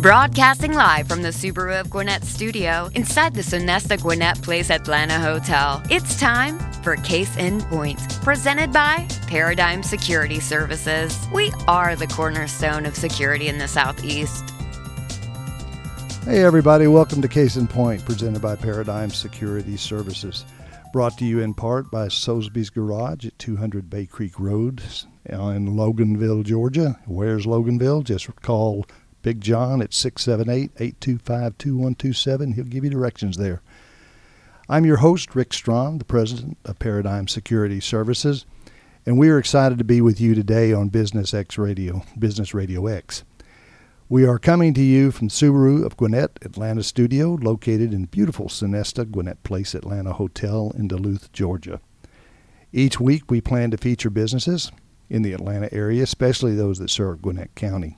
Broadcasting live from the Subaru of Gwinnett studio inside the Sonesta Gwinnett Place Atlanta Hotel. It's time for Case in Point, presented by Paradigm Security Services. We are the cornerstone of security in the Southeast. Hey, everybody, welcome to Case in Point, presented by Paradigm Security Services. Brought to you in part by Soesby's Garage at 200 Bay Creek Road in Loganville, Georgia. Where's Loganville? Just call Big John at 678 825 2127. He'll give you directions there. I'm your host, Rick Strawn, the president of Paradigm Security Services, and we are excited to be with you today on Business X Radio, Business Radio X. We are coming to you from Subaru of Gwinnett Atlanta studio, located in beautiful Sonesta Gwinnett Place Atlanta Hotel in Duluth, Georgia. Each week, we plan to feature businesses in the Atlanta area, especially those that serve Gwinnett County.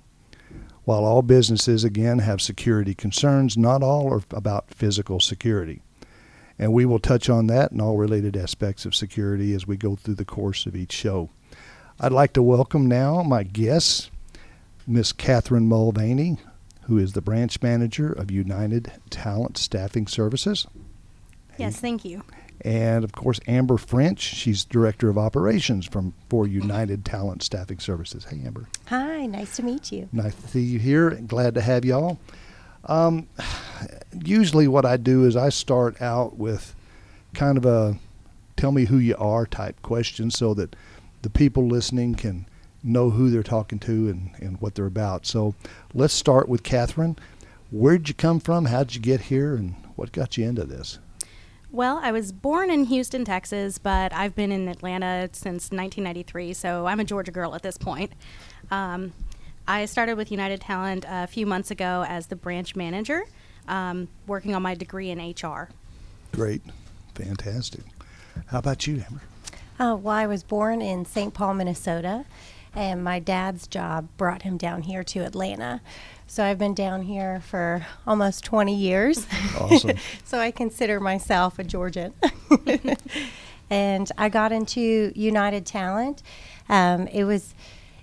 While all businesses, again, have security concerns, not all are about physical security. And we will touch on that and all related aspects of security as we go through the course of each show. I'd like to welcome now my guest, Miss Catherine Mulvaney, who is the branch manager of United Talent Staffing Services. Yes, thank you. And of course, Amber French. She's director of operations from for United Talent Staffing Services. Hey, Amber. Hi, nice to meet you. Nice to see you here. Glad to have y'all. Um, usually, what I do is I start out with kind of a "tell me who you are" type question, so that the people listening can know who they're talking to and, and what they're about. So, let's start with Catherine. Where'd you come from? How'd you get here? And what got you into this? Well, I was born in Houston, Texas, but I've been in Atlanta since 1993, so I'm a Georgia girl at this point. Um, I started with United Talent a few months ago as the branch manager, um, working on my degree in HR. Great, fantastic. How about you, Amber? Uh, well, I was born in St. Paul, Minnesota, and my dad's job brought him down here to Atlanta. So I've been down here for almost 20 years. Awesome. so I consider myself a Georgian. and I got into United Talent. Um, it was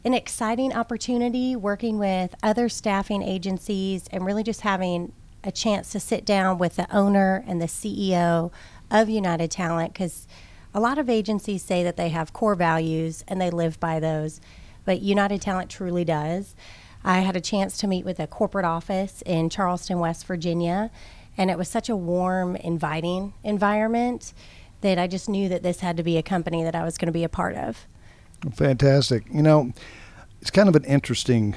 an exciting opportunity working with other staffing agencies and really just having a chance to sit down with the owner and the CEO of United Talent because a lot of agencies say that they have core values and they live by those, but United Talent truly does. I had a chance to meet with a corporate office in Charleston, West Virginia, and it was such a warm, inviting environment that I just knew that this had to be a company that I was going to be a part of. Fantastic. You know, it's kind of an interesting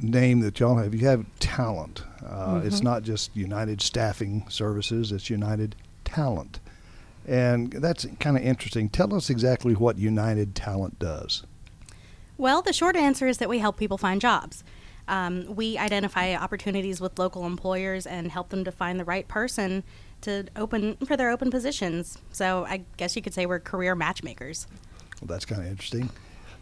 name that y'all have. You have talent. Uh, mm-hmm. It's not just United Staffing Services, it's United Talent. And that's kind of interesting. Tell us exactly what United Talent does. Well, the short answer is that we help people find jobs. Um, we identify opportunities with local employers and help them to find the right person to open for their open positions. So I guess you could say we're career matchmakers. Well, that's kind of interesting.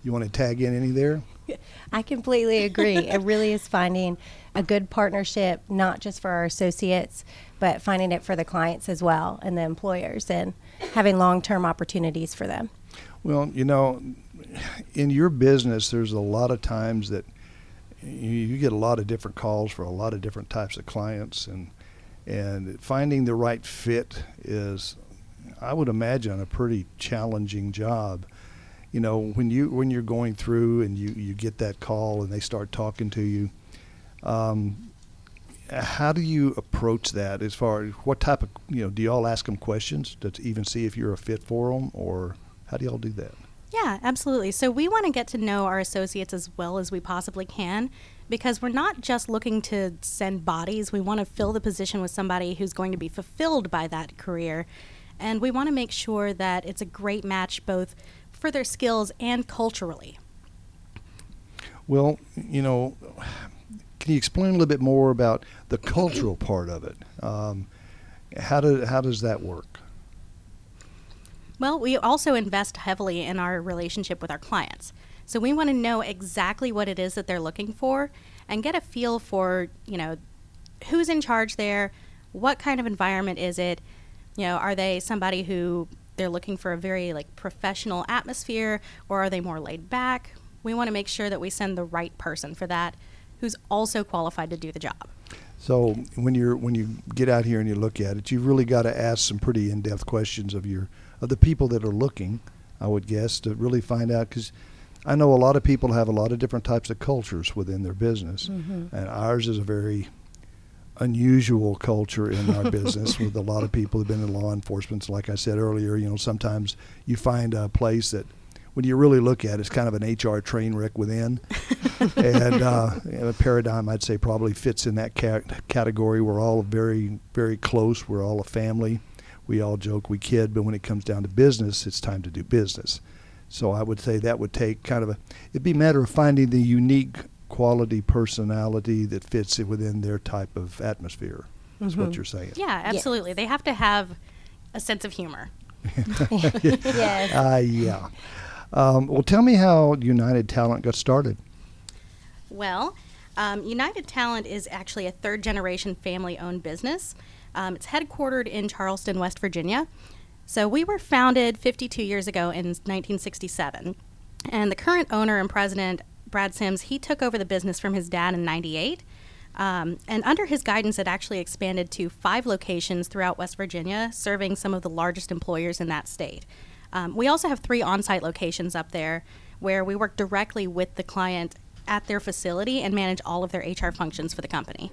You want to tag in any there? I completely agree. it really is finding a good partnership, not just for our associates, but finding it for the clients as well and the employers and having long term opportunities for them. Well, you know, in your business, there's a lot of times that you get a lot of different calls for a lot of different types of clients, and and finding the right fit is, I would imagine, a pretty challenging job. You know, when you when you're going through and you you get that call and they start talking to you, um, how do you approach that? As far as what type of you know, do y'all ask them questions to even see if you're a fit for them, or how do y'all do that? Yeah, absolutely. So we want to get to know our associates as well as we possibly can because we're not just looking to send bodies. We want to fill the position with somebody who's going to be fulfilled by that career. And we want to make sure that it's a great match both for their skills and culturally. Well, you know, can you explain a little bit more about the cultural part of it? Um, how do how does that work? Well, we also invest heavily in our relationship with our clients. So we want to know exactly what it is that they're looking for and get a feel for, you know, who's in charge there, what kind of environment is it? You know, are they somebody who they're looking for a very like professional atmosphere or are they more laid back? We want to make sure that we send the right person for that who's also qualified to do the job. So when you're when you get out here and you look at it, you've really got to ask some pretty in-depth questions of your of the people that are looking. I would guess to really find out because I know a lot of people have a lot of different types of cultures within their business, Mm-hmm. and ours is a very unusual culture in our business with a lot of people who've been in law enforcement. So like I said earlier, you know, sometimes you find a place that when you really look at it, it's kind of an HR train wreck within. and uh, a paradigm, I'd say, probably fits in that ca- category. We're all very, very close. We're all a family. We all joke, we kid, but when it comes down to business, it's time to do business. So I would say that would take kind of a, it'd be a matter of finding the unique quality personality that fits it within their type of atmosphere, is what you're saying. Yeah, absolutely. They have to have a sense of humor. yes. Uh, yeah. Um, well, tell me how United Talent got started. Well, um, United Talent is actually a third generation family owned business. Um, it's headquartered in Charleston, West Virginia. So we were founded 52 years ago in 1967. And the current owner and president, Brad Sims, he took over the business from his dad in 98. Um, and under his guidance, it actually expanded to five locations throughout West Virginia, serving some of the largest employers in that state. Um, we also have three on site locations up there where we work directly with the client at their facility and manage all of their HR functions for the company.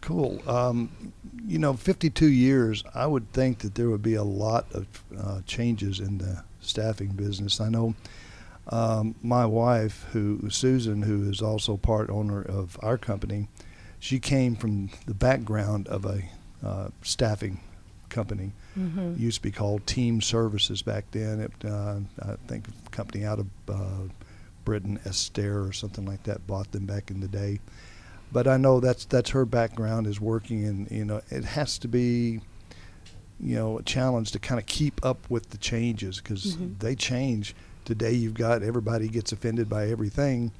Cool. Um, you know, 52 years, I would think that there would be a lot of uh, changes in the staffing business. I know um, my wife, who Susan, who is also part owner of our company, she came from the background of a uh, staffing company. Mm-hmm. Used to be called Team Services back then. It, uh, I think a company out of uh, Britain, Esther or something like that, bought them back in the day. But I know that's that's her background is working, and you know it has to be, you know, a challenge to kind of keep up with the changes because Mhm. they change. Today you've got everybody gets offended by everything.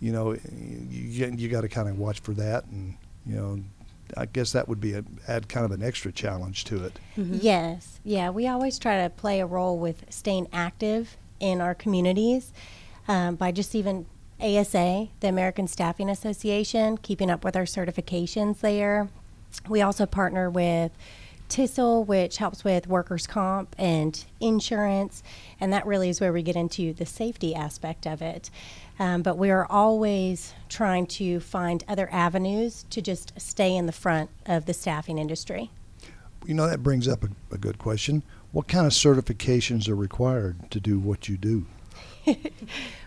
You know, you you got to kind of watch for that, and you know, I guess that would be a, add kind of an extra challenge to it. Yes. Yeah. We always try to play a role with staying active in our communities um, by just even ASA, the American Staffing Association, keeping up with our certifications there. We also partner with TISL, which helps with workers' comp and insurance, and that really is where we get into the safety aspect of it. Um, but we are always trying to find other avenues to just stay in the front of the staffing industry. You know, that brings up a, a good question. What kind of certifications are required to do what you do?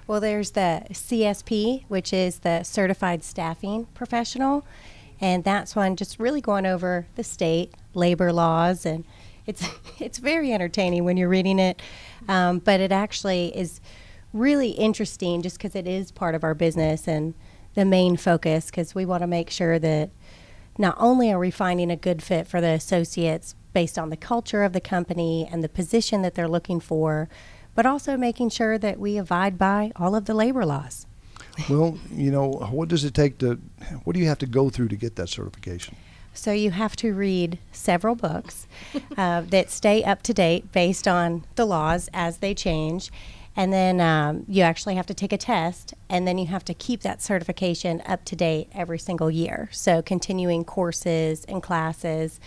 Well, there's the CSP, which is the Certified Staffing Professional, and that's one just really going over the state labor laws, and it's it's very entertaining when you're reading it, um, but it actually is really interesting just because it is part of our business and the main focus because we want to make sure that not only are we finding a good fit for the associates based on the culture of the company and the position that they're looking for, but also making sure that we abide by all of the labor laws. Well, you know, what does it take to, what do you have to go through to get that certification? So you have to read several books uh, that stay up to date based on the laws as they change. And then um, you actually have to take a test, and then you have to keep that certification up to date every single year. So continuing courses and classes.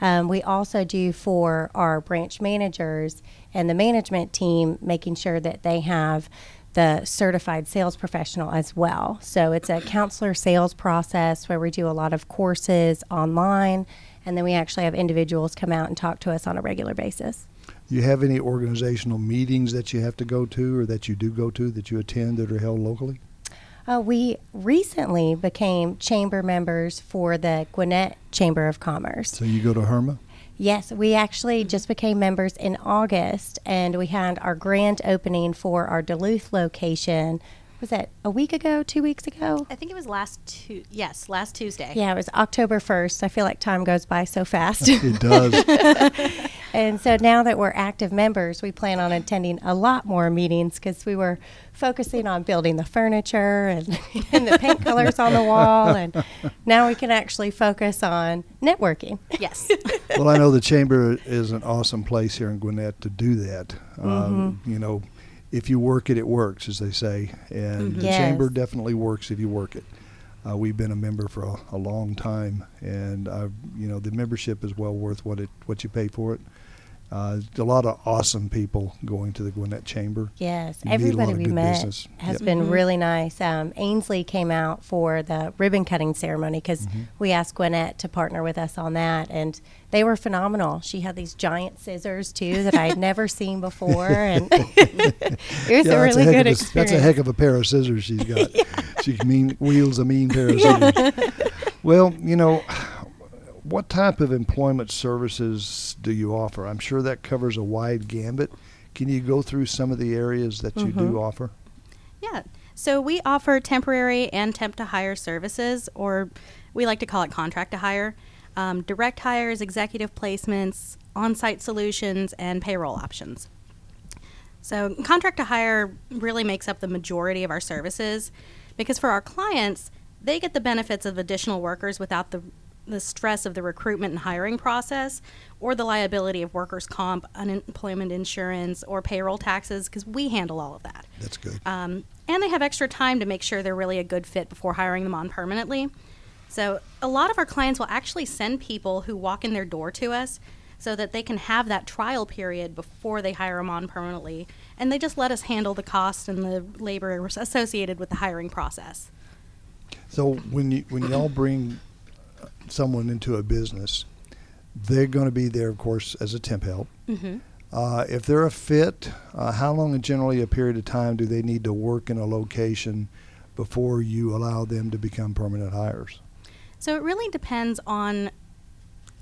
Um, we also do for our branch managers and the management team, making sure that they have the certified sales professional as well. So it's a counselor sales process where we do a lot of courses online, and then we actually have individuals come out and talk to us on a regular basis. Do you have any organizational meetings that you have to go to or that you do go to that you attend that are held locally? Uh, we recently became chamber members for the Gwinnett Chamber of Commerce. So you go to Herma? Yes, we actually just became members in August, and we had our grand opening for our Duluth location was it a week ago, two weeks ago? I think it was last two. Yes, last Tuesday. Yeah, it was October 1st. I feel like time goes by so fast. It does. and so now that we're active members, we plan on attending a lot more meetings because we were focusing on building the furniture and, and the paint colors on the wall. And now we can actually focus on networking. Yes. well, I know the chamber is an awesome place here in Gwinnett to do that. Um, you know, if you work it, it works, as they say, and the Yes. chamber definitely works if you work it. Uh, we've been a member for a, a long time, and I've, you know the membership is well worth what it what you pay for it. Uh, a lot of awesome people going to the Gwinnett Chamber. Yes, You meet a lot everybody we met business. has Yep. been really nice. Um, Ainsley came out for the ribbon cutting ceremony because Mm-hmm. we asked Gwinnett to partner with us on that, and they were phenomenal. She had these giant scissors too that I had never seen before, and it was Yeah, a really heck good a, experience. That's a heck of a pair of scissors she's got. She mean wields a mean pair of scissors. Well, you know, what type of employment services do you offer? I'm sure that covers a wide gambit. Can you go through some of the areas that you Mm-hmm. do offer? Yeah. So we offer temporary and temp to hire services, or we like to call it contract to hire, um, direct hires, executive placements, on site solutions, and payroll options. So, contract to hire really makes up the majority of our services because for our clients, they get the benefits of additional workers without the, the stress of the recruitment and hiring process or the liability of workers' comp, unemployment insurance, or payroll taxes because we handle all of that. That's good. Um, and they have extra time to make sure they're really a good fit before hiring them on permanently. So, a lot of our clients will actually send people who walk in their door to us so that they can have that trial period before they hire them on permanently. And they just let us handle the cost and the labor associated with the hiring process. So when you when y'all bring someone into a business, they're going to be there, of course, as a temp help. Mm-hmm. Uh, if they're a fit, uh, how long, generally, a period of time do they need to work in a location before you allow them to become permanent hires? So it really depends on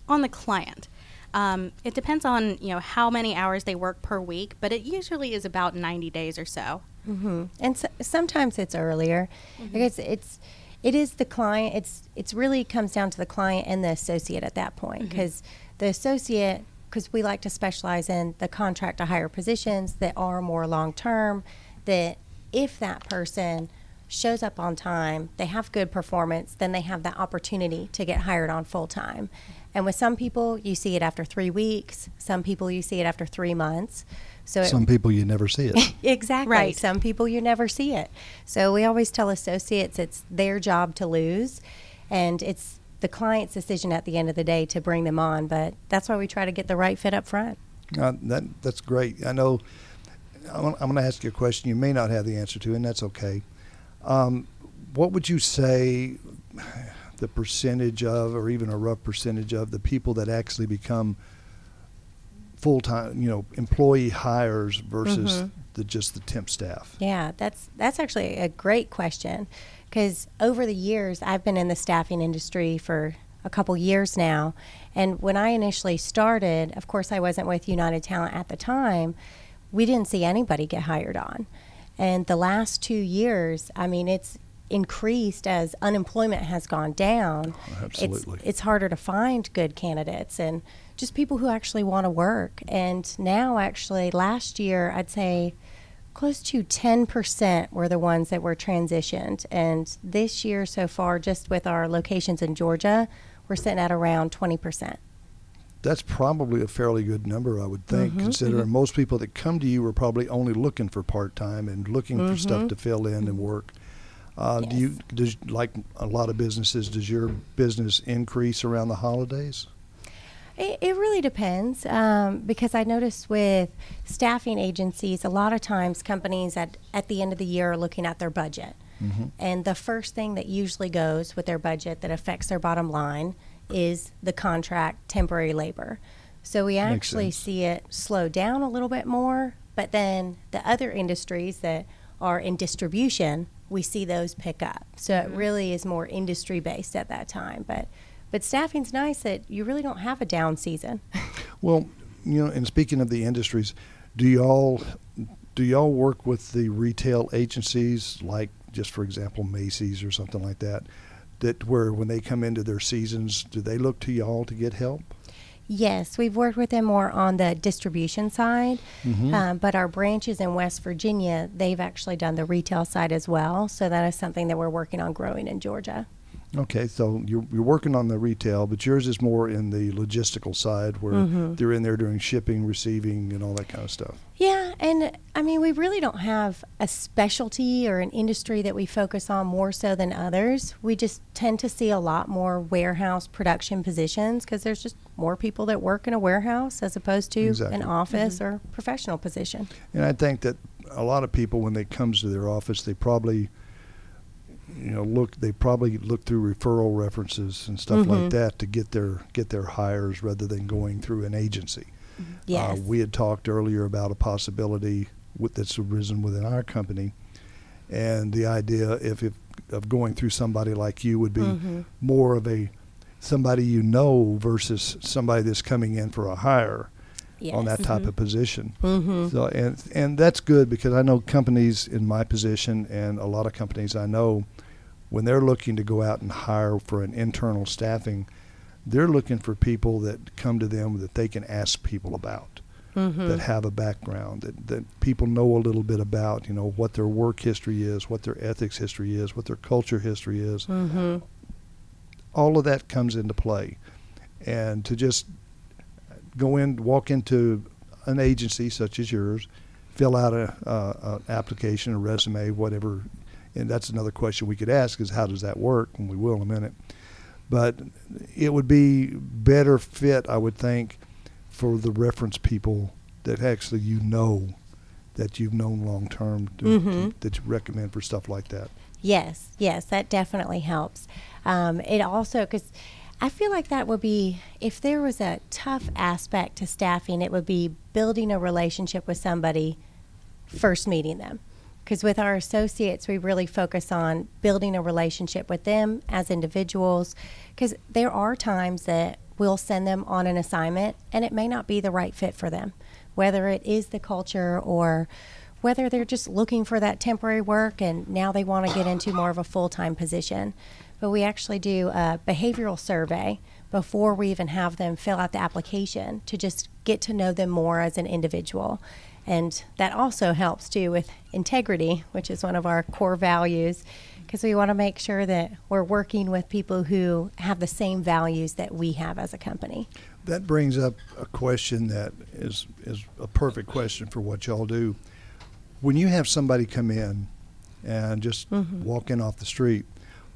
on the client. Um, it depends on you know how many hours they work per week, but it usually is about 90 days or so. hmm And so, sometimes it's earlier because it's it is the client. It's it's really comes down to the client and the associate at that point mm-hmm. because the associate because we like to specialize in the contract to hire positions that are more long term. That if that person shows up on time, they have good performance, then they have that opportunity to get hired on full time. And with some people, you see it after three weeks. Some people, you see it after three months. So it, Some people you never see it. Exactly. Right. Some people you never see it. So we always tell associates it's their job to lose and it's the client's decision at the end of the day to bring them on, but that's why we try to get the right fit up front. Uh, that that's great. I know. I'm, gonna- I'm going to ask you a question you may not have the answer to, and that's okay. Um, what would you say the percentage of, or even a rough percentage of, the people that actually become full time, you know, employee hires versus mm-hmm. the just the temp staff? Yeah, that's that's actually a great question because over the years I've been in the staffing industry for a couple years now, and when I initially started, of course I wasn't with United Talent at the time. We didn't see anybody get hired on, and the last two years, I mean, it's increased as unemployment has gone down. Absolutely. It's, it's harder to find good candidates and just people who actually want to work. And now, actually, last year, I'd say close to 10% were the ones that were transitioned. And this year so far, just with our locations in Georgia, we're sitting at around 20%. That's probably a fairly good number, I would think, mm-hmm. considering mm-hmm. most people that come to you are probably only looking for part time and looking for stuff mm-hmm. to fill in and work. Uh, Do you, does, like a lot of businesses, does your business increase around the holidays? It, it really depends um, because I notice with staffing agencies, a lot of times companies at, at the end of the year are looking at their budget. And the first thing that usually goes with their budget that affects their bottom line is the contract temporary labor. So we actually see it slow down a little bit more, but then the other industries that are in distribution, we see those pick up. So it really is more industry based at that time. But but staffing's nice that you really don't have a down season. Well, you know, and speaking of the industries, do y'all do y'all work with the retail agencies, like just for example Macy's or something like that, that where when they come into their seasons, do they look to y'all to get help? Yes, we've worked with them more on the distribution side, Mhm. um, but our branches in West Virginia, they've actually done the retail side as well. So that is something that we're working on growing in Georgia. Okay, so you're, you're working on the retail, but yours is more in the logistical side where Mhm. they're in there doing shipping, receiving, and all that kind of stuff. Yeah, and I mean, we really don't have a specialty or an industry that we focus on more so than others. We just tend to see a lot more warehouse production positions because there's just more people that work in a warehouse as opposed to Exactly. an office or professional position. And I think that a lot of people, when they comes to their office, they probably, you know, look. They probably look through referral references and stuff like Mhm. that to get their get their hires rather than going through an agency. Yes. Uh, we had talked earlier about a possibility with, that's arisen within our company, and the idea if, if of going through somebody like you would be Mhm. more of a somebody you know versus somebody that's coming in for a hire on that Yes. type of position. Mhm. So and and that's good because I know companies in my position and a lot of companies I know when they're looking to go out and hire for an internal staffing, they're looking for people that come to them that they can ask people about Mhm. that have a background that, that people know a little bit about, you know, what their work history is, what their ethics history is, what their culture history is. Mhm. All of that comes into play. And to just go in, walk into an agency such as yours, fill out a, a, an application, a resume, whatever. And that's another question we could ask is how does that work? And we will in a minute. But it would be better fit, I would think, for the reference people that actually you know that you've known long term Mhm. that you recommend for stuff like that. Yes, yes, that definitely helps. Um, it also, because I feel like that would be, if there was a tough aspect to staffing, it would be building a relationship with somebody, first meeting them. Because with our associates, we really focus on building a relationship with them as individuals. Because there are times that we'll send them on an assignment and it may not be the right fit for them, whether it is the culture or whether they're just looking for that temporary work and now they want to get into more of a full time position. But we actually do a behavioral survey before we even have them fill out the application to just get to know them more as an individual. And that also helps too with integrity, which is one of our core values, because we want to make sure that we're working with people who have the same values that we have as a company. That brings up a question that is is a perfect question for what y'all do. When you have somebody come in and just Mhm. walk in off the street,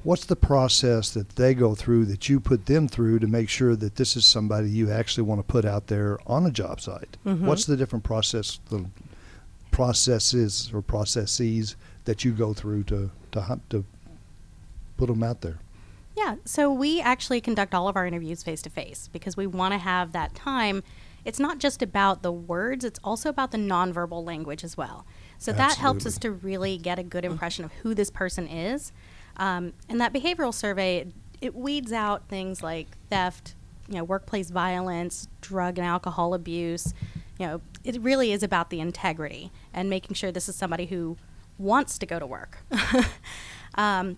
what's the process that they go through that you put them through to make sure that this is somebody you actually want to put out there on a job site? Mhm. What's the different process the processes or processes that you go through to to to put them out there? Yeah, so we actually conduct all of our interviews face to face because we want to have that time. It's it's not just about the words, it's also about the nonverbal language as well. So that helps us to really get a good impression of who this person is. Um, and that behavioral survey, it weeds out things like theft, you know, workplace violence, drug and alcohol abuse. You know, it really is about the integrity and making sure this is somebody who wants to go to work. um,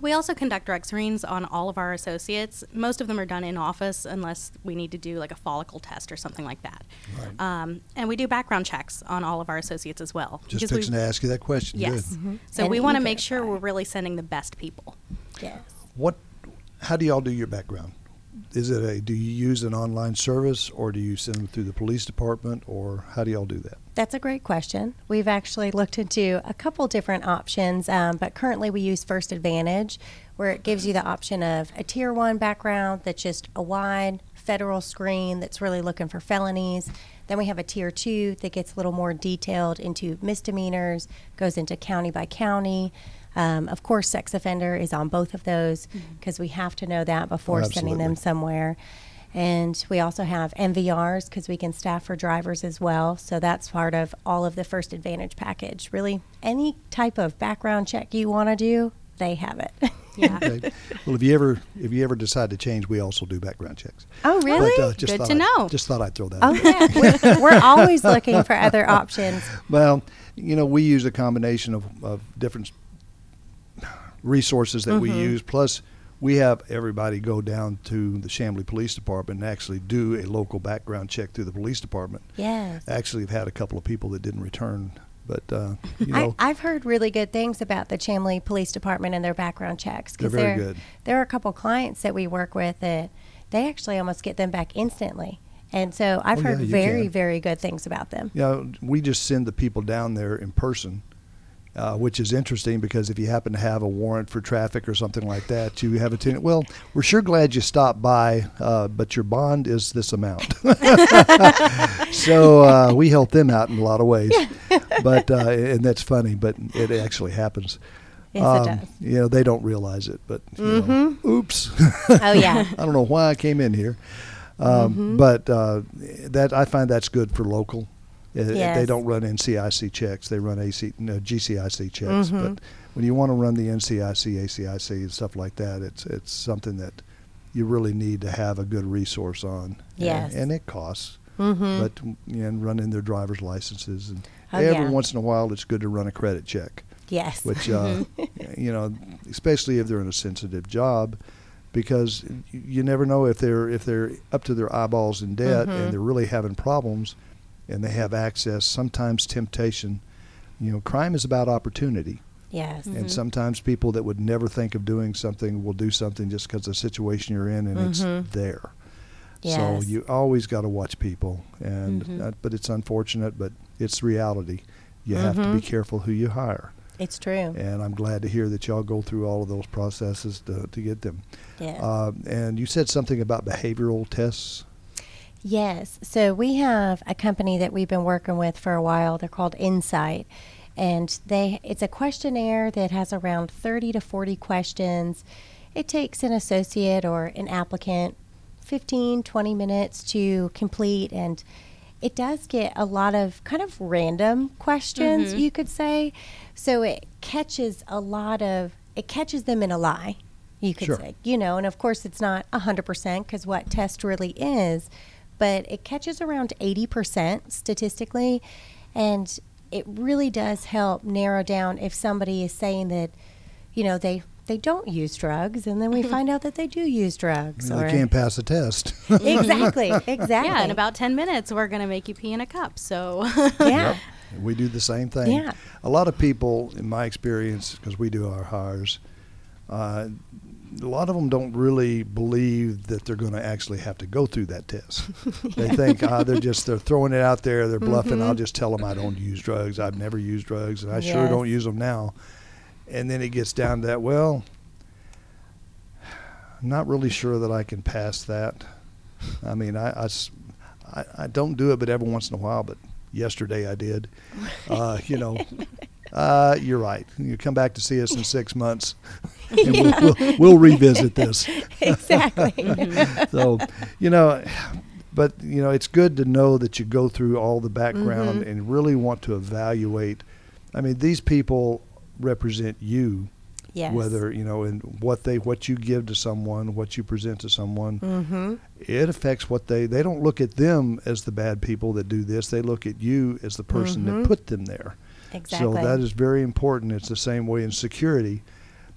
we also conduct drug screens on all of our associates. Most of them are done in office unless we need to do like a follicle test or something like that. Right. Um, and we do background checks on all of our associates as well. Just because we- fixing to ask you that question. Yes. Good. So And we want to make sure we're really sending the best people. Yes. What? How do y'all do your background? Is it a? Do you use an online service, or do you send them through the police department, or how do y'all do that? That's a great question. We've actually looked into a couple different options, um, but currently we use First Advantage, where it gives you the option of a tier one background that's just a wide federal screen that's really looking for felonies. Then we have a tier two that gets a little more detailed into misdemeanors, goes into county by county. Um, of course, sex offender is on both of those because we have to know that before sending them somewhere. And we also have MVRs because we can staff for drivers as well. So that's part of all of the First Advantage package. Really, any type of background check you want to do, they have it. Yeah. Okay. Well, if you ever if you ever decide to change, we also do background checks. Oh, really? But, uh, just Good to I'd- know. Just thought I'd throw that. oh, out. yeah. We're, we're always looking for other options. Well, you know, we use a combination of, of different resources that we Mm-hmm. use. Plus, we have everybody go down to the Chamblee Police Department and actually do a local background check through the police department. Yes. Actually, have had a couple of people that didn't return, but uh, you I, know, I've heard really good things about the Chamblee Police Department and their background checks. 'cause They're very there- good. There are a couple clients that we work with that they actually almost get them back instantly. And so I've Oh, heard yeah, very, can. very good things about them. you know, we just send the people down there in person. Uh, which is interesting because if you happen to have a warrant for traffic or something like that, you have a ten- well. We're sure glad you stopped by, uh, but your bond is this amount. so uh, we help them out in a lot of ways, but uh, and that's funny, but it actually happens. Yes, Um, it does. You know, they don't realize it, but you know, oops. Oh, yeah. I don't know why I came in here, um, Mm-hmm. but uh, that I find that's good for local. Uh, They don't run NCIC checks; they run AC, no, GCIC checks. Mm-hmm. But when you want to run the NCIC, ACIC, and stuff like that, it's it's something that you really need to have a good resource on. Yes. and, and it costs. Mm-hmm. But and running their driver's licenses, and Oh, every yeah. once in a while, it's good to run a credit check Yes. which uh, you know, especially if they're in a sensitive job, because you never know if they're if they're up to their eyeballs in debt Mhm. and they're really having problems, and they have access. Sometimes temptation, you know, crime is about opportunity, yes. and sometimes people that would never think of doing something will do something just because the situation you're in and Mhm. it's there. Yes. So you always got to watch people, and Mhm. uh, but it's unfortunate, but it's reality. You have to be Mhm. careful who you hire It's true. and I'm glad to hear that y'all go through all of those processes to, to get them. Yes. Uh, and you said something about behavioral tests. Yes. So we have a company that we've been working with for a while. They're called Insight. And they it's a questionnaire that has around 30 to 40 questions. It takes an associate or an applicant 15, 20 minutes to complete and it does get a lot of kind of random questions, mm-hmm. you could say. So it catches a lot of it catches them in a lie you could Sure. say. You know, and of course it's not 100% because what test really is, but it catches around 80% statistically. And it really does help narrow down if somebody is saying that, you know, they, they don't use drugs, and then we find out that they do use drugs. You or- they can't pass the test. exactly, exactly. Yeah, in about 10 minutes, we're going to make you pee in a cup. So, yeah. we do the same thing. Yeah. A lot of people, in my experience, because we do our hires, uh, a lot of them don't really believe that they're going to actually have to go through that test. they think uh, they're just they're throwing it out there, they're bluffing. Mm-hmm. I'll just tell them I don't use drugs. I've never used drugs, and I sure don't use them now. And then it gets down to that. Well, I'm not really sure that I can pass that. I mean, I—I don't do it, but every once in a while. But yesterday I did. Uh, you know, uh, you're right. You come back to see us in six months, and we'll, we'll, we'll revisit this. exactly. So, you know, but you know, it's good to know that you go through all the background Mm-hmm. and really want to evaluate. I mean, these people represent you yes. whether you know and what they what you give to someone what you present to someone Mm-hmm. it affects what they they don't look at them as the bad people that do this they look at you as the person Mhm. that put them there Exactly. so that is very important it's the same way in security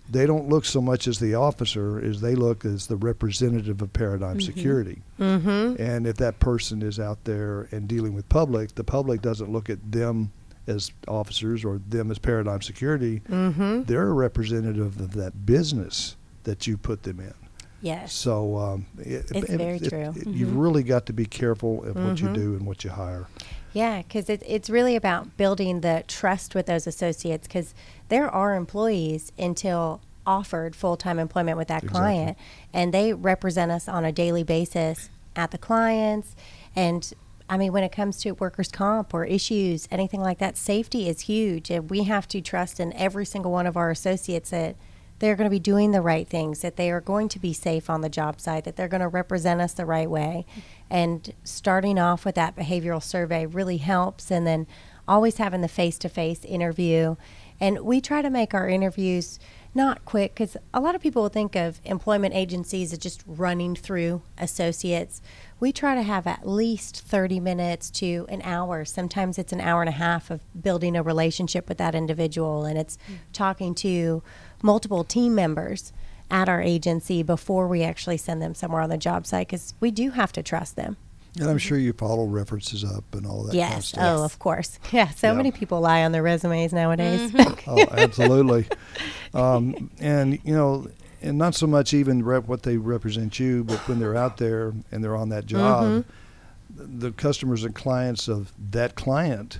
they don't look so much as the officer as they look as the representative of paradigm security Mm-hmm. and if that person is out there and dealing with public the public doesn't look at them as officers or them as paradigm security Mm-hmm. they're a representative of that business that you put them in. Yes. So um, it, It's very true. You've really got to be careful of what you Mhm. do and what you hire. Yeah, because it, it's really about building the trust with those associates because they're our employees until offered full time employment with that Exactly. client. And they represent us on a daily basis at the clients. And I mean, when it comes to workers' comp or issues, anything like that, safety is huge. And we have to trust in every single one of our associates that they're going to be doing the right things, that they are going to be safe on the job site, that they're going to represent us the right way. And starting off with that behavioral survey really helps. And then always having the face to face interview. And we try to make our interviews not quick because a lot of people will think of employment agencies as just running through associates. We try to have at least 30 minutes to an hour. Sometimes it's an hour and a half of building a relationship with that individual, and it's hmm. talking to multiple team members at our agency before we actually send them somewhere on the job site because we do have to trust them. And I'm sure you follow references up and all that yes. kind of stuff. Oh, of course. Yeah. So Yeah. many people lie on their resumes nowadays. Oh, absolutely. um, and you know, and not so much even rep what they represent you, but when they're out there and they're on that job, Mm-hmm. the customers and clients of that client,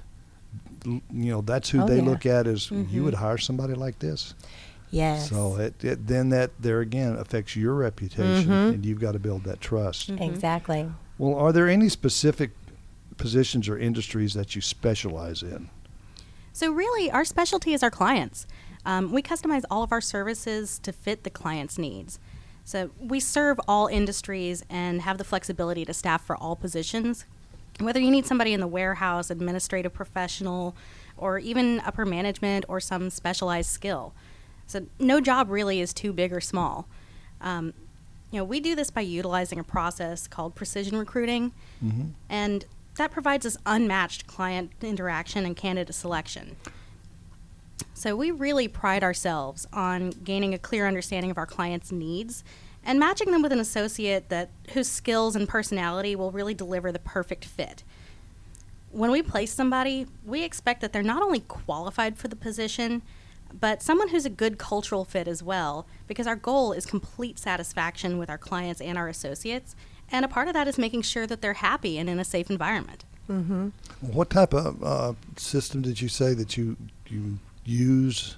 you know, that's who Oh, they yeah. look at as you would hire somebody like this. yes. So it, it then that there again affects your reputation, Mm-hmm. and you've got to build that trust. Exactly. Well, are there any specific positions or industries that you specialize in? So, really, our specialty is our clients. Um, we customize all of our services to fit the client's needs. So, we serve all industries and have the flexibility to staff for all positions. Whether you need somebody in the warehouse, administrative professional, or even upper management or some specialized skill. So, no job really is too big or small. Um, you know, we do this by utilizing a process called precision recruiting, mm-hmm. and that provides us unmatched client interaction and candidate selection. So we really pride ourselves on gaining a clear understanding of our clients' needs and matching them with an associate that whose skills and personality will really deliver the perfect fit. When we place somebody, we expect that they're not only qualified for the position, but someone who's a good cultural fit as well, because our goal is complete satisfaction with our clients and our associates, and a part of that is making sure that they're happy and in a safe environment. What type of uh, system did you say that you you use?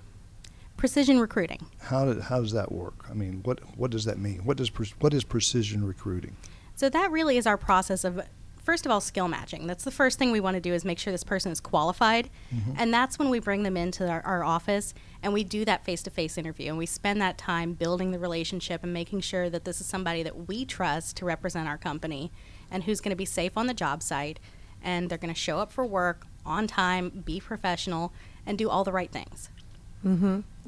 Precision recruiting. How did, how does that work? I mean, what what does that mean? What does what is precision recruiting? So that really is our process of first of all skill matching. That's the first thing we want to do is make sure this person is qualified. Mm-hmm. And that's when we bring them into our, our office and we do that face-to-face interview and we spend that time building the relationship and making sure that this is somebody that we trust to represent our company and who's going to be safe on the job site and they're going to show up for work on time, be professional and do all the right things.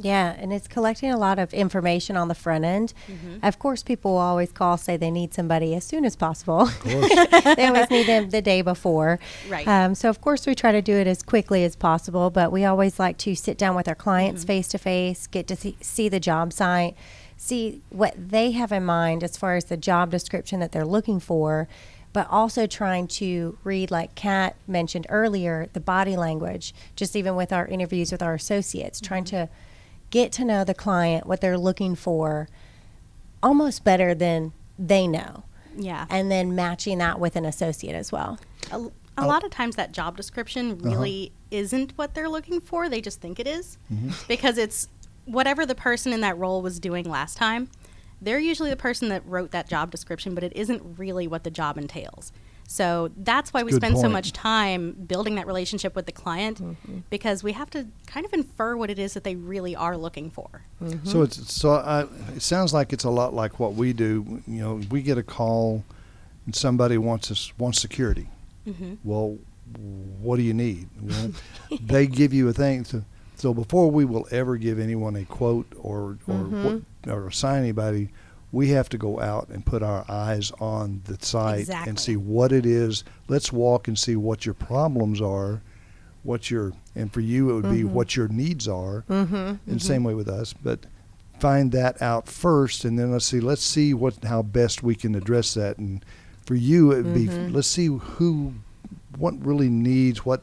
Yeah, and it's collecting a lot of information on the front end. Mm-hmm. Of course, people will always call say they need somebody as soon as possible. they always need them the day before. Right. Um, so of course we try to do it as quickly as possible, but we always like to sit down with our clients Mm-hmm. face to face, get to see, see the job site, see what they have in mind as far as the job description that they're looking for. But also trying to read, like Kat mentioned earlier, the body language, just even with our interviews with our associates, trying Mm-hmm. to get to know the client, what they're looking for, almost better than they know. Yeah. And then matching that with an associate as well. a, a lot of times that job description really isn't what they're looking for. They just think it is. because it's whatever the person in that role was doing last time. They're usually the person that wrote that job description, but it isn't really what the job entails. So that's why we Good spend so much time building that relationship with the client because we have to kind of infer what it is that they really are looking for. So it's so I, it sounds like it's a lot like what we do. You know, we get a call, and somebody wants us wants security. Mm-hmm. Well, what do you need? Well, they give you a thing. So, so before we will ever give anyone a quote or or what, or assign anybody, we have to go out and put our eyes on the site Exactly. and see what it is. Let's walk and see what your problems are, what your and for you it would be mm-hmm. what your needs are. Mm-hmm. And mm-hmm. same way with us, but find that out first, and then let's see. Let's see what how best we can address that. And for you, it would be mm-hmm. let's see who, what really needs what.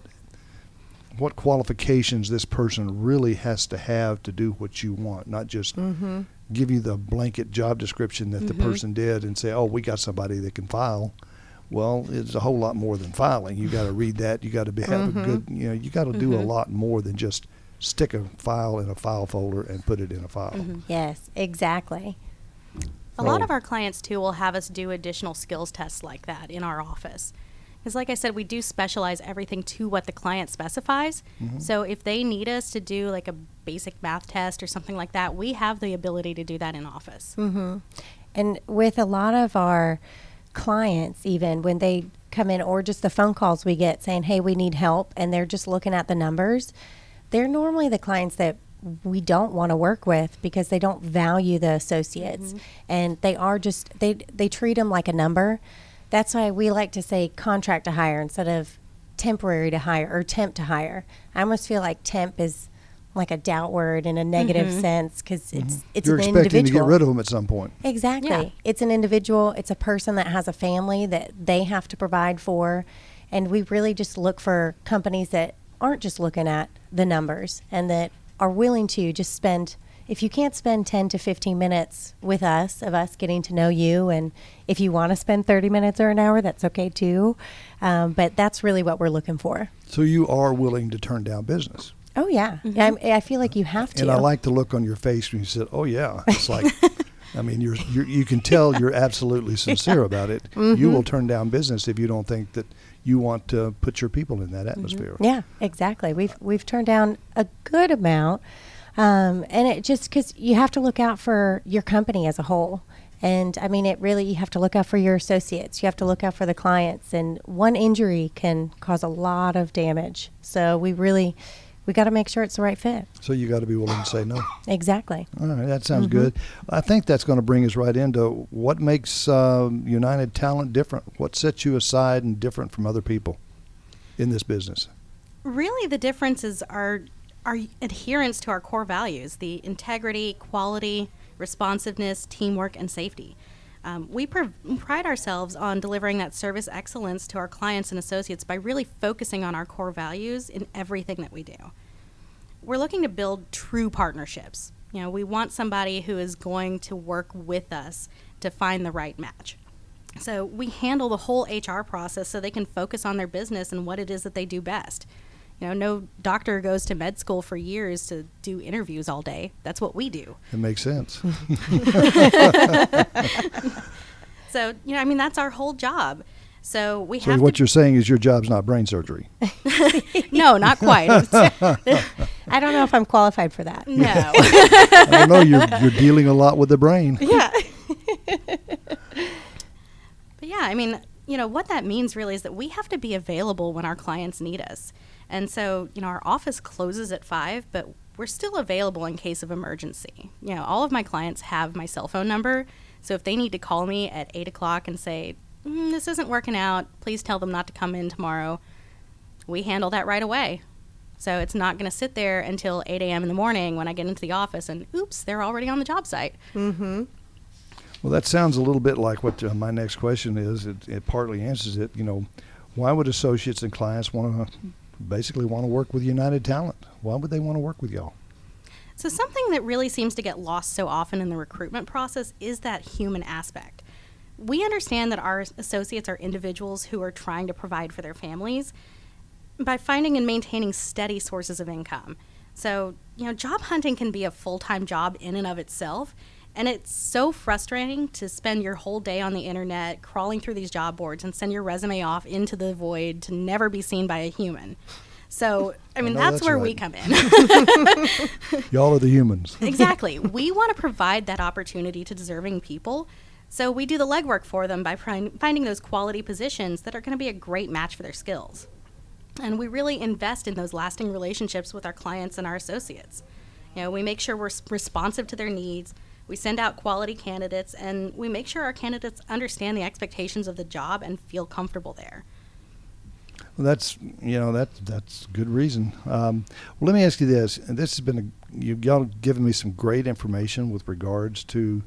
What qualifications this person really has to have to do what you want, not just give you the blanket job description that the mm-hmm. person did and say, "Oh, we got somebody that can file." Well, it's a whole lot more than filing. You got to read that. You got to be have a good. Mm-hmm. You know, you got to do a mm-hmm. lot more than just stick a file in a file folder and put it in a file. Yes, exactly. A lot of our clients too will have us do additional skills tests like that in our office. Because, like I said, we do specialize everything to what the client specifies. So, if they need us to do like a basic math test or something like that, we have the ability to do that in office. Mm-hmm. And with a lot of our clients, even when they come in, or just the phone calls we get saying, hey, we need help, and they're just looking at the numbers, they're normally the clients that we don't want to work with because they don't value the associates mm-hmm. and they are just they they treat them like a number. That's why we like to say contract to hire instead of temporary to hire or temp to hire. I almost feel like temp is like a doubt word in a negative sense because it's it's You're an expecting to get rid of them at some point. Exactly. Yeah. It's an individual, it's a person that has a family that they have to provide for. And we really just look for companies that aren't just looking at the numbers and that are willing to just spend, if you can't spend 10 to 15 minutes with us, of us getting to know you, and if you want to spend 30 minutes or an hour, that's okay too. Um, but that's really what we're looking for. So you are willing to turn down business. Oh, yeah. I'm- I, feel like you have to. And I like the look on your face when you said, "Oh yeah." It's like, I mean, you're, you're you can tell you're absolutely sincere about it. Mm-hmm. You will turn down business if you don't think that you want to put your people in that atmosphere. Mm-hmm. Yeah, exactly. We've we've turned down a good amount, um, and it just because you have to look out for your company as a whole. And I mean, it really you have to look out for your associates. You have to look out for the clients, and one injury can cause a lot of damage. So we really we got to make sure it's the right fit. So you got to be willing to say no. Exactly. All right, that sounds Mm-hmm. good. I think that's going to bring us right into what makes um, United Talent different. What sets you aside and different from other people in this business? really the differences are our adherence to our core values the integrity quality responsiveness teamwork and safety um, we pr- pride ourselves on delivering that service excellence to our clients and associates by really focusing on our core values in everything that we do. We're looking to build true partnerships. You know we want somebody who is going to work with us to find the right match. So we handle the whole HR process so they can focus on their business and what it is that they do best. You know, no doctor goes to med school for years to do interviews all day. That's what we do. It makes sense. So, you know, I mean, that's our whole job. So we so have what to. you're saying is your job's not brain surgery. no, not quite. I don't know if I'm qualified for that. no. I don't know. You're you're dealing a lot with the brain. Yeah. But yeah, I mean, you know, what that means really is that we have to be available when our clients need us. And so, you know, our office closes at five, but we're still available in case of emergency. You know, all of my clients have my cell phone number. So if they need to call me at eight o'clock and say, mm, this isn't working out, please tell them not to come in tomorrow, we handle that right away. So it's not going to sit there until 8 a.m. in the morning when I get into the office and oops, they're already on the job site. Mm-hmm. Well, that sounds a little bit like what uh, my next question is. It, it partly answers it. You know, why would associates and clients want to basically want to work with United Talent? Why would they want to work with y'all? So, something that really seems to get lost so often in the recruitment process is that human aspect. We understand that our associates are individuals who are trying to provide for their families by finding and maintaining steady sources of income. So, you know, job hunting can be a full time job in and of itself. And it's so frustrating to spend your whole day on the internet crawling through these job boards and send your resume off into the void to never be seen by a human. So, I mean, know that's, that's where right. we come in. Y'all are the humans. exactly. We want to provide that opportunity to deserving people. So we do the legwork for them by find, finding those quality positions that are going to be a great match for their skills. And we really invest in those lasting relationships with our clients and our associates. You know, we make sure we're responsive to their needs. We send out quality candidates and we make sure our candidates understand the expectations of the job and feel comfortable there. Well, that's you know that that's good reason. Um, well, let me ask you this. And this has been a, you y'all given me some great information with regards to.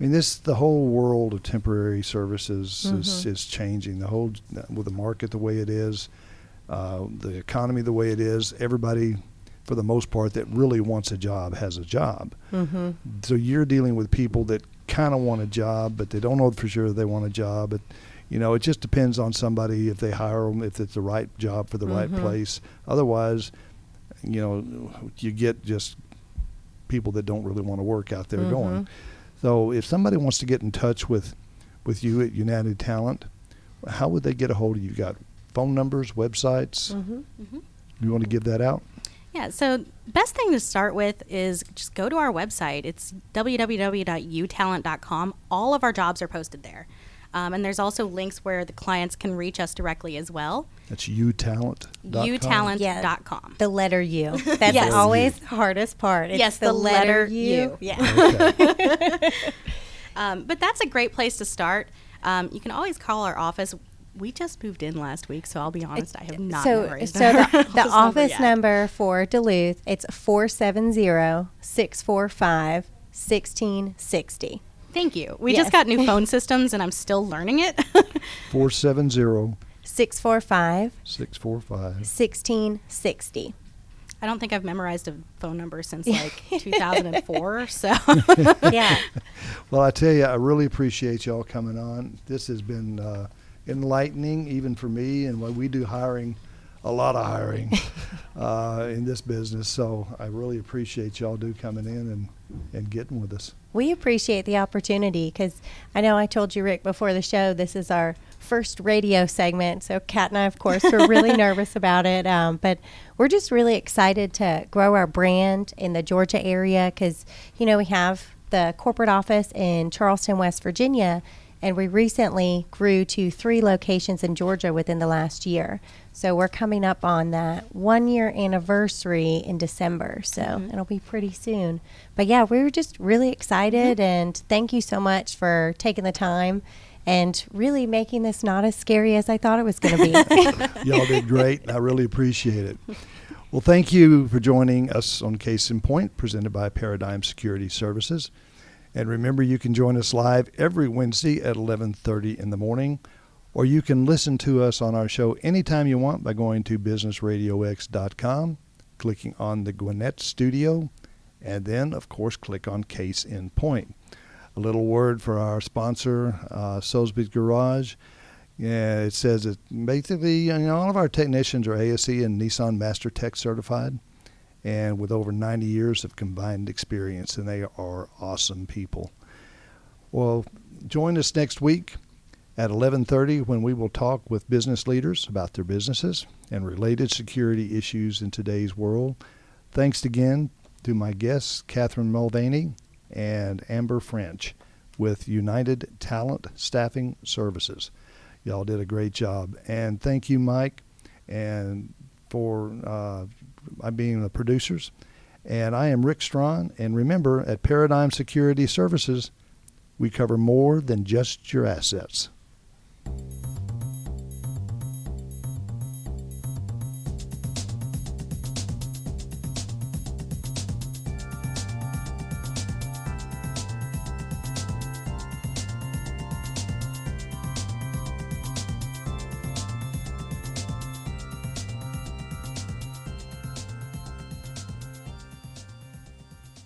I mean, this the whole world of temporary services is, is changing. The whole with the market the way it is, uh, the economy the way it is. Everybody, for the most part, that really wants a job has a job. Mm-hmm. So you're dealing with people that kind of want a job, but they don't know for sure they want a job. But you know, it just depends on somebody if they hire them, if it's the right job for the right place. Otherwise, you know, you get just people that don't really want to work out there going. So if somebody wants to get in touch with with you at United Talent, how would they get a hold of you? You got phone numbers, websites. Mm-hmm. You want to give that out? Yeah, so best thing to start with is just go to our website. It's www.utalent.com. All of our jobs are posted there. Um, and there's also links where the clients can reach us directly as well. That's utalent.com. utalent.com. The letter U. That's Yes. always the hardest part. It's Yes, the letter U. Yeah. Okay. Um, but that's a great place to start. Um, you can always call our office. We just moved in last week, so I'll be honest, I have not so memorized so our the, the office yet. number for Duluth, it's 470-645-1660. Thank you. We Yes. just got new phone systems, and I'm still learning it. 470 645 645. 1660. I don't think I've memorized a phone number since like 2004. So Yeah. Well, I tell you, I really appreciate y'all coming on. This has been uh, enlightening, even for me, and when we do hiring, a lot of hiring uh, in this business. So I really appreciate y'all do coming in and, and getting with us. We appreciate the opportunity because I know I told you, Rick, before the show, this is our first radio segment. So, Kat and I, of course, are really nervous about it. Um, but we're just really excited to grow our brand in the Georgia area because, you know, we have the corporate office in Charleston, West Virginia, and we recently grew to three locations in Georgia within the last year. So we're coming up on that one year anniversary in December. So mm-hmm. it'll be pretty soon. But yeah, we were just really excited mm-hmm. and thank you so much for taking the time and really making this not as scary as I thought it was going to be. Y'all did great. I really appreciate it. Well, thank you for joining us on Case in Point, presented by Paradigm Security Services. And remember, you can join us live every Wednesday at 11:30 in the morning, or you can listen to us on our show anytime you want by going to businessradiox.com, clicking on the Gwinnett Studio, and then, of course, click on Case in Point. A little word for our sponsor, uh, Soulsby's Garage. Yeah, it says that basically, you know, all of our technicians are ASE and Nissan Master Tech certified, and with over 90 years of combined experience, and they are awesome people. Well, join us next week at 11:30 when we will talk with business leaders about their businesses and related security issues in today's world. Thanks again to my guests, Catherine Mulvaney and Amber French with United Talent Staffing Services. Y'all did a great job, and thank you, Mike, and for uh, being the producers. And I am Rick Strawn, and remember, at Paradigm Security Services, we cover more than just your assets.